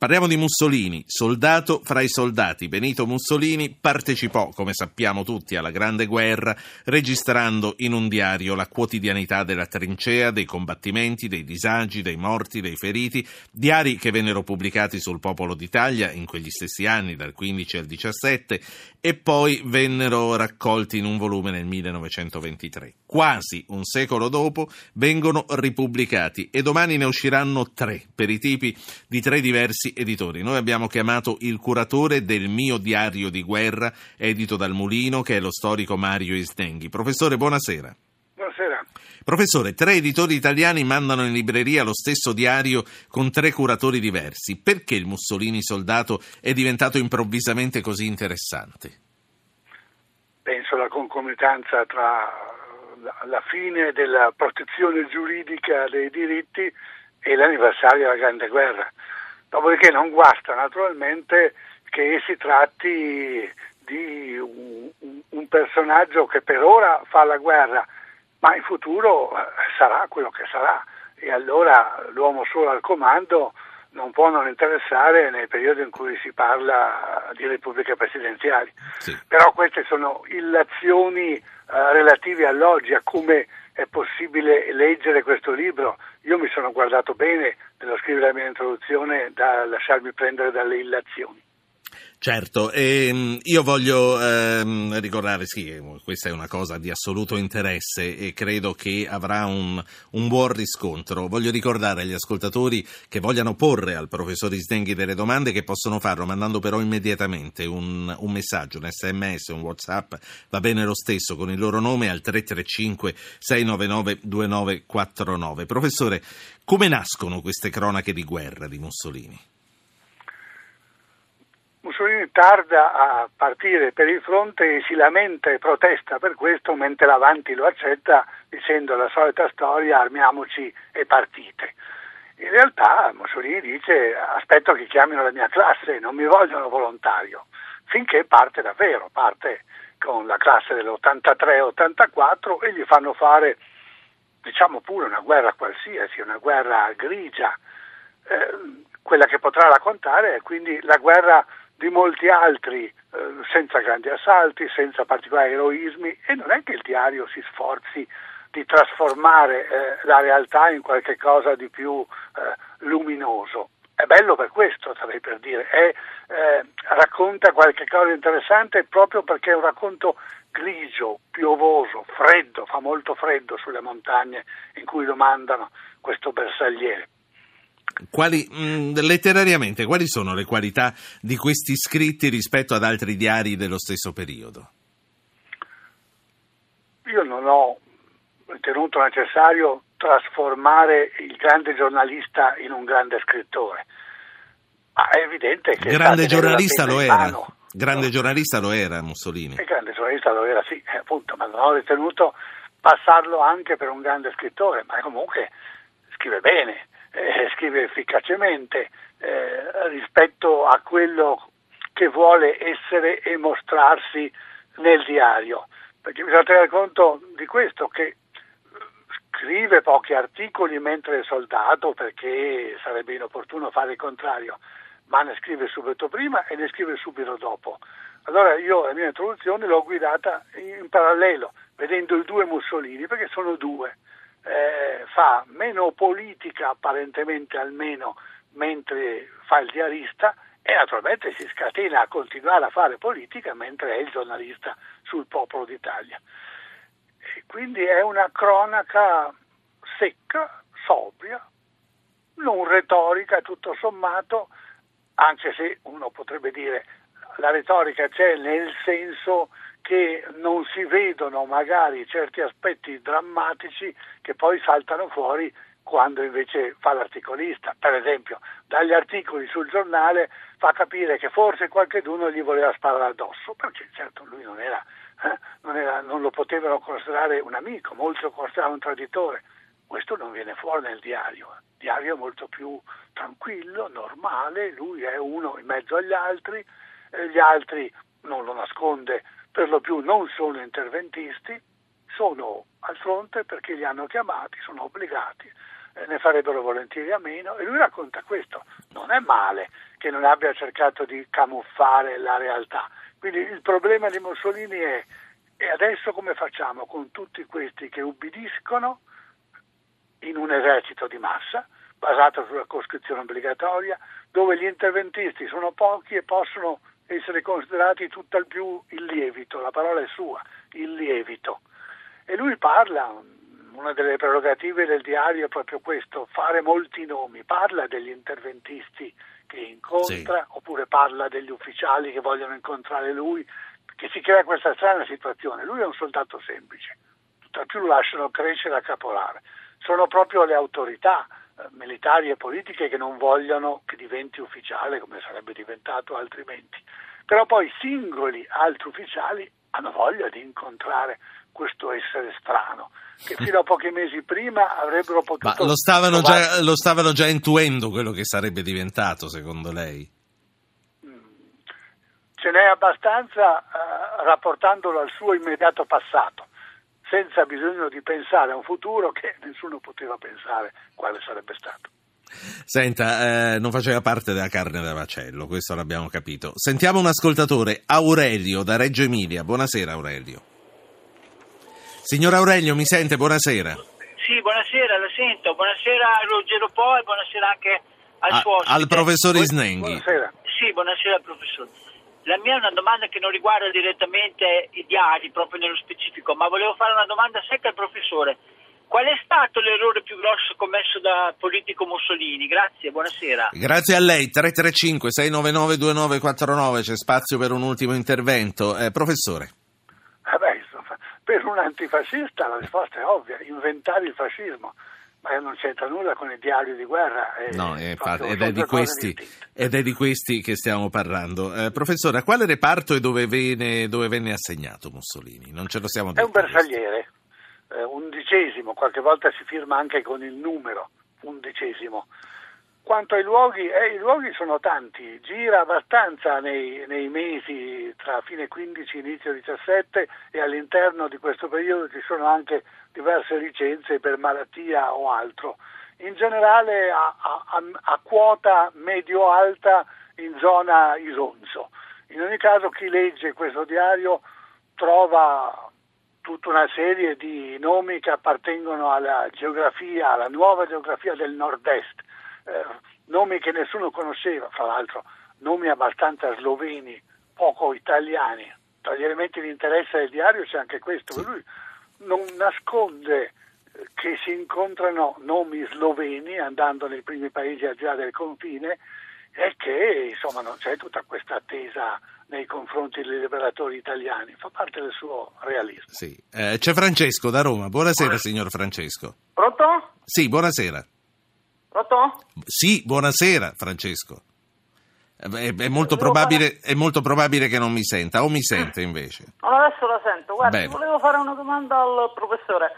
Parliamo di Mussolini, soldato fra i soldati. Benito Mussolini partecipò, come sappiamo tutti, alla Grande Guerra, registrando in un diario la quotidianità della trincea, dei combattimenti, dei disagi, dei morti, dei feriti, diari che vennero pubblicati sul Popolo d'Italia in quegli stessi anni, dal 15 al 17, e poi vennero raccolti in un volume nel 1923. Quasi un secolo dopo vengono ripubblicati e domani ne usciranno tre, per i tipi di tre diversi editori. Noi abbiamo chiamato il curatore del mio diario di guerra, edito dal Mulino, che è lo storico Mario Isnenghi. Professore, buonasera. Buonasera. Professore, tre editori italiani mandano in libreria lo stesso diario con tre curatori diversi. Perché il Mussolini soldato è diventato improvvisamente così interessante? Penso alla concomitanza tra la fine della protezione giuridica dei diritti e l'anniversario della Grande Guerra. Dopodiché non guasta naturalmente che si tratti di un, un, personaggio che per ora fa la guerra, ma in futuro eh, sarà quello che sarà e allora l'uomo solo al comando non può non interessare nel periodo in cui si parla di repubbliche presidenziali. Sì. Però queste sono illazioni eh, relative all'oggi, a come è possibile leggere questo libro. Io mi sono guardato bene nello scrivere la mia introduzione da lasciarmi prendere dalle illazioni. Certo, ehm, io voglio ehm, ricordare, sì, questa è una cosa di assoluto interesse e credo che avrà un, un, buon riscontro. Voglio ricordare agli ascoltatori che vogliano porre al professor Isdenghi delle domande che possono farlo mandando però immediatamente un, un, messaggio, un sms, un whatsapp, va bene lo stesso, con il loro nome al 335 699 2949. Professore, come nascono queste cronache di guerra di Mussolini? Mussolini tarda a partire per il fronte e si lamenta e protesta per questo, mentre l'avanti lo accetta dicendo la solita storia armiamoci e partite. In realtà Mussolini dice aspetto che chiamino la mia classe, non mi vogliono volontario, finché parte davvero, parte con la classe dell'83-84 e gli fanno fare, diciamo pure, una guerra qualsiasi, una guerra grigia. Eh, quella che potrà raccontare è quindi la guerra di molti altri, eh, senza grandi assalti, senza particolari eroismi e non è che il diario si sforzi di trasformare eh, la realtà in qualche cosa di più eh, luminoso. È bello per questo, sarei per dire, è, eh, racconta qualche cosa interessante proprio perché è un racconto grigio, piovoso, freddo, fa molto freddo sulle montagne in cui lo mandano questo bersagliere. Quali, mh, mm, letterariamente, quali sono le qualità di questi scritti rispetto ad altri diari dello stesso periodo? Io non ho ritenuto necessario trasformare il grande giornalista in un grande scrittore. Ma è evidente che... Grande giornalista lo era. Grande no? giornalista lo era Mussolini. Il grande giornalista lo era, sì, appunto, ma non ho ritenuto passarlo anche per un grande scrittore, ma comunque scrive bene, eh, scrive efficacemente eh, rispetto a quello che vuole essere e mostrarsi nel diario. Perché bisogna tenere conto di questo, che scrive pochi articoli mentre è soldato perché sarebbe inopportuno fare il contrario, ma ne scrive subito prima e ne scrive subito dopo. Allora io la mia introduzione l'ho guidata in parallelo, vedendo i due Mussolini, perché sono due eh, fa meno politica apparentemente almeno mentre fa il diarista e naturalmente si scatena a continuare a fare politica mentre è il giornalista sul popolo d'Italia. E quindi è una cronaca secca, sobria, non retorica tutto sommato, anche se uno potrebbe dire la retorica c'è nel senso che non si vedono magari certi aspetti drammatici che poi saltano fuori quando invece fa l'articolista. Per esempio, dagli articoli sul giornale fa capire che forse qualcuno gli voleva sparare addosso, perché certo lui non, era, eh, non, era, non lo potevano considerare un amico, molti lo un traditore. Questo non viene fuori nel diario. Il diario è molto più tranquillo, normale, lui è uno in mezzo agli altri, eh, gli altri non lo nasconde, per lo più non sono interventisti, sono al fronte perché li hanno chiamati, sono obbligati, eh, ne farebbero volentieri a meno e lui racconta questo. Non è male che non abbia cercato di camuffare la realtà. Quindi il problema di Mussolini è e adesso come facciamo con tutti questi che ubbidiscono in un esercito di massa basato sulla coscrizione obbligatoria, dove gli interventisti sono pochi e possono essere considerati tutt'al più il lievito, la parola è sua, il lievito. E lui parla, una delle prerogative del diario è proprio questo, fare molti nomi, parla degli interventisti che incontra, sì. oppure parla degli ufficiali che vogliono incontrare lui, che si crea questa strana situazione. Lui è un soldato semplice, tutt'al più lo lasciano crescere a caporale. Sono proprio le autorità militari e politiche che non vogliono che diventi ufficiale come sarebbe diventato altrimenti. Però poi singoli altri ufficiali hanno voglia di incontrare questo essere strano che fino a pochi mesi prima avrebbero potuto... Ma lo stavano, già, lo stavano già intuendo quello che sarebbe diventato secondo lei? ce n'è abbastanza eh, rapportandolo al suo immediato passato, senza bisogno di pensare a un futuro che nessuno poteva pensare quale sarebbe stato. Senta, eh, non faceva parte della carne da macello, questo l'abbiamo capito. Sentiamo un ascoltatore, Aurelio da Reggio Emilia. Buonasera Aurelio. Signor Aurelio, mi sente? Buonasera. Sì, buonasera, la sento. Buonasera a Ruggero Po e buonasera anche al a, suo ospite. Al professor Isnenghi. Buonasera. Sì, buonasera professore. La mia è una domanda che non riguarda direttamente i diari, proprio nello specifico, ma volevo fare una domanda secca al professore. Qual è stato l'errore più grosso commesso da politico Mussolini? Grazie, buonasera. Grazie a lei. 335-699-2949, c'è spazio per un ultimo intervento. Eh, professore. Eh beh, insomma, per un antifascista la risposta è ovvia, inventare il fascismo ma non c'entra nulla con il diario di guerra. È no, è infatti, ed, è questi, ed, è di questi, che stiamo parlando. Eh, professore, a quale reparto e dove venne, dove venne, assegnato Mussolini? Non ce lo siamo detto. È un bersagliere, eh, undicesimo, qualche volta si firma anche con il numero, undicesimo. Quanto ai luoghi, eh, i luoghi sono tanti, gira abbastanza nei, nei, mesi tra fine 15 e inizio 17 e all'interno di questo periodo ci sono anche diverse licenze per malattia o altro. In generale a, a, a quota medio-alta in zona Isonzo. In ogni caso chi legge questo diario trova tutta una serie di nomi che appartengono alla geografia, alla nuova geografia del nord-est nomi che nessuno conosceva, fra l'altro nomi abbastanza sloveni, poco italiani. Tra gli elementi di interesse del diario c'è anche questo, sì. lui non nasconde eh, che si incontrano nomi sloveni andando nei primi paesi al di là del confine e che insomma non c'è tutta questa attesa nei confronti dei liberatori italiani, fa parte del suo realismo. Sì. Eh, c'è Francesco da Roma, buonasera Buona... signor Francesco. Pronto? Sì, buonasera. Pronto? Sì, buonasera Francesco. È, è, molto probabile, è, molto probabile, che non mi senta, o mi sente invece? adesso la sento. Guarda, volevo fare una domanda al professore.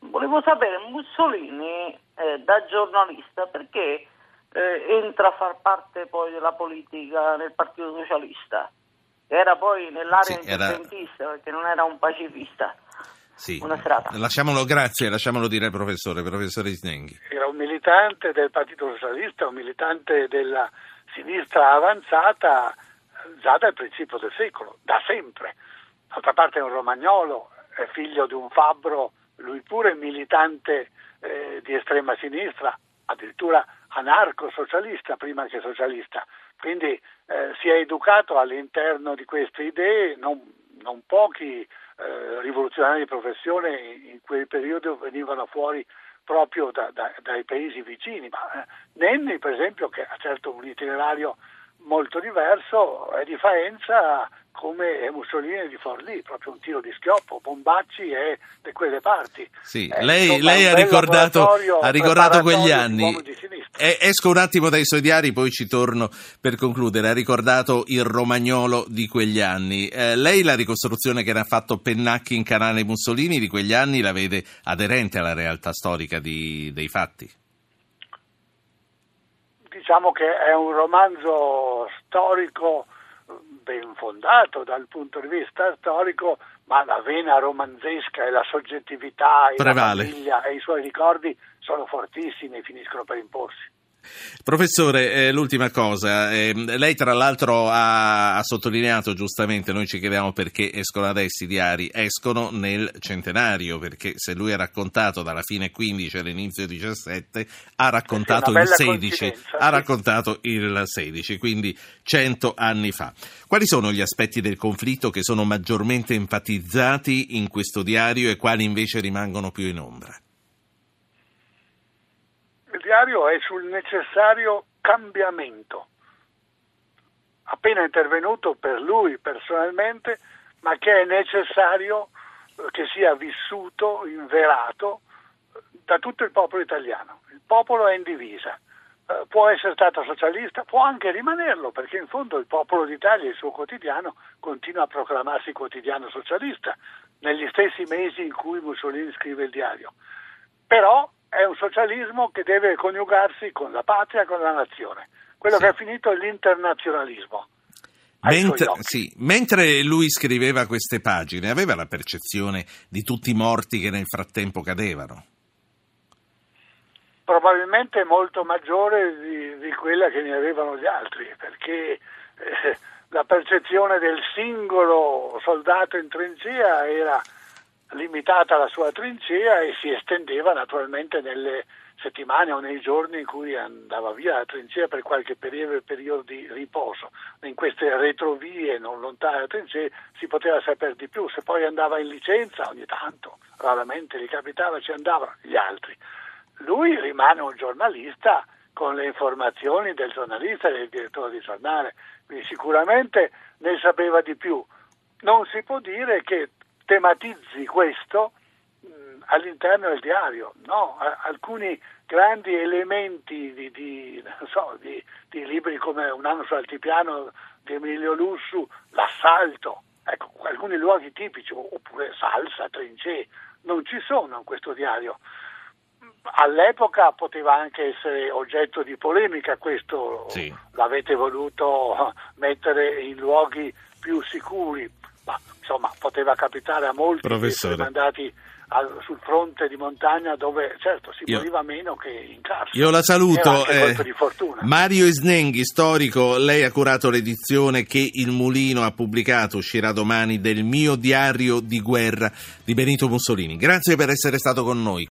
Volevo sapere, Mussolini, eh, da giornalista, perché eh, entra a far parte poi della politica nel Partito Socialista? Era poi nell'area sì, indipendentista, era... perché non era un pacifista. Sì. Buona serata. Lasciamolo, grazie, lasciamolo dire al professore, professore Isnenghi. Era un militante del Partito Socialista, un militante della sinistra avanzata già dal principio del secolo, da sempre. D'altra parte è un romagnolo, è figlio di un fabbro, lui pure militante eh, di estrema sinistra, addirittura anarco-socialista prima che socialista. Quindi eh, si è educato all'interno di queste idee, non, non pochi eh, rivoluzionari di professione in quel periodo venivano fuori proprio da, da, dai paesi vicini, ma eh, Nenni per esempio che ha certo un itinerario molto diverso è di Faenza come Mussolini di Forlì, proprio un tiro di schioppo, Bombacci e da quelle parti. Sì, eh, lei, insomma, lei ha, ricordato, ha ricordato quegli anni. Esco un attimo dai suoi diari, poi ci torno per concludere. Ha ricordato il romagnolo di quegli anni. Eh, lei la ricostruzione che ne ha fatto Pennacchi in canale Mussolini di quegli anni la vede aderente alla realtà storica di, dei fatti? Diciamo che è un romanzo storico ben fondato dal punto di vista storico, ma la vena romanzesca e la soggettività e la famiglia e i suoi ricordi sono fortissimi e finiscono per imporsi. Professore, eh, l'ultima cosa, eh, lei tra l'altro ha, ha, sottolineato giustamente, noi ci chiediamo perché escono adesso i diari, escono nel centenario, perché se lui ha raccontato dalla fine 15 all'inizio 17, ha raccontato il 16, ha raccontato il 16, quindi 100 anni fa. Quali sono gli aspetti del conflitto che sono maggiormente enfatizzati in questo diario e quali invece rimangono più in ombra? Diario è sul necessario cambiamento, appena intervenuto per lui personalmente, ma che è necessario eh, che sia vissuto, inverato da tutto il popolo italiano. Il popolo è in divisa, eh, può essere stato socialista, può anche rimanerlo, perché in fondo il popolo d'Italia, il suo quotidiano, continua a proclamarsi quotidiano socialista, negli stessi mesi in cui Mussolini scrive il diario. Però è un socialismo che deve coniugarsi con la patria e con la nazione. Quello sì. che è finito è l'internazionalismo. Mentre, sì, mentre, lui scriveva queste pagine, aveva la percezione di tutti i morti che nel frattempo cadevano? Probabilmente molto maggiore di, di quella che ne avevano gli altri, perché eh, la percezione del singolo soldato in trincea era limitata alla sua trincea e si estendeva naturalmente nelle settimane o nei giorni in cui andava via la trincea per qualche periodo, periodo di riposo. In queste retrovie non lontane dalla trincea si poteva sapere di più, se poi andava in licenza ogni tanto, raramente gli capitava, ci andavano gli altri. Lui rimane un giornalista con le informazioni del giornalista e del direttore di giornale, quindi sicuramente ne sapeva di più. Non si può dire che tematizzi questo mh, all'interno del diario, no? alcuni grandi elementi di, di, so, di, di, libri come Un anno su altipiano di Emilio Lussu, l'assalto, ecco, alcuni luoghi tipici, oppure salsa, trincee, non ci sono in questo diario. All'epoca poteva anche essere oggetto di polemica, questo sì. l'avete voluto mettere in luoghi più sicuri, ma insomma poteva capitare a molti Professore. che mandati al, sul fronte di montagna dove certo si Io... moriva meno che in carcere. Io la saluto. Eh, Mario Isnenghi, storico, lei ha curato l'edizione che Il Mulino ha pubblicato, uscirà domani, del mio diario di guerra di Benito Mussolini. Grazie per essere stato con noi.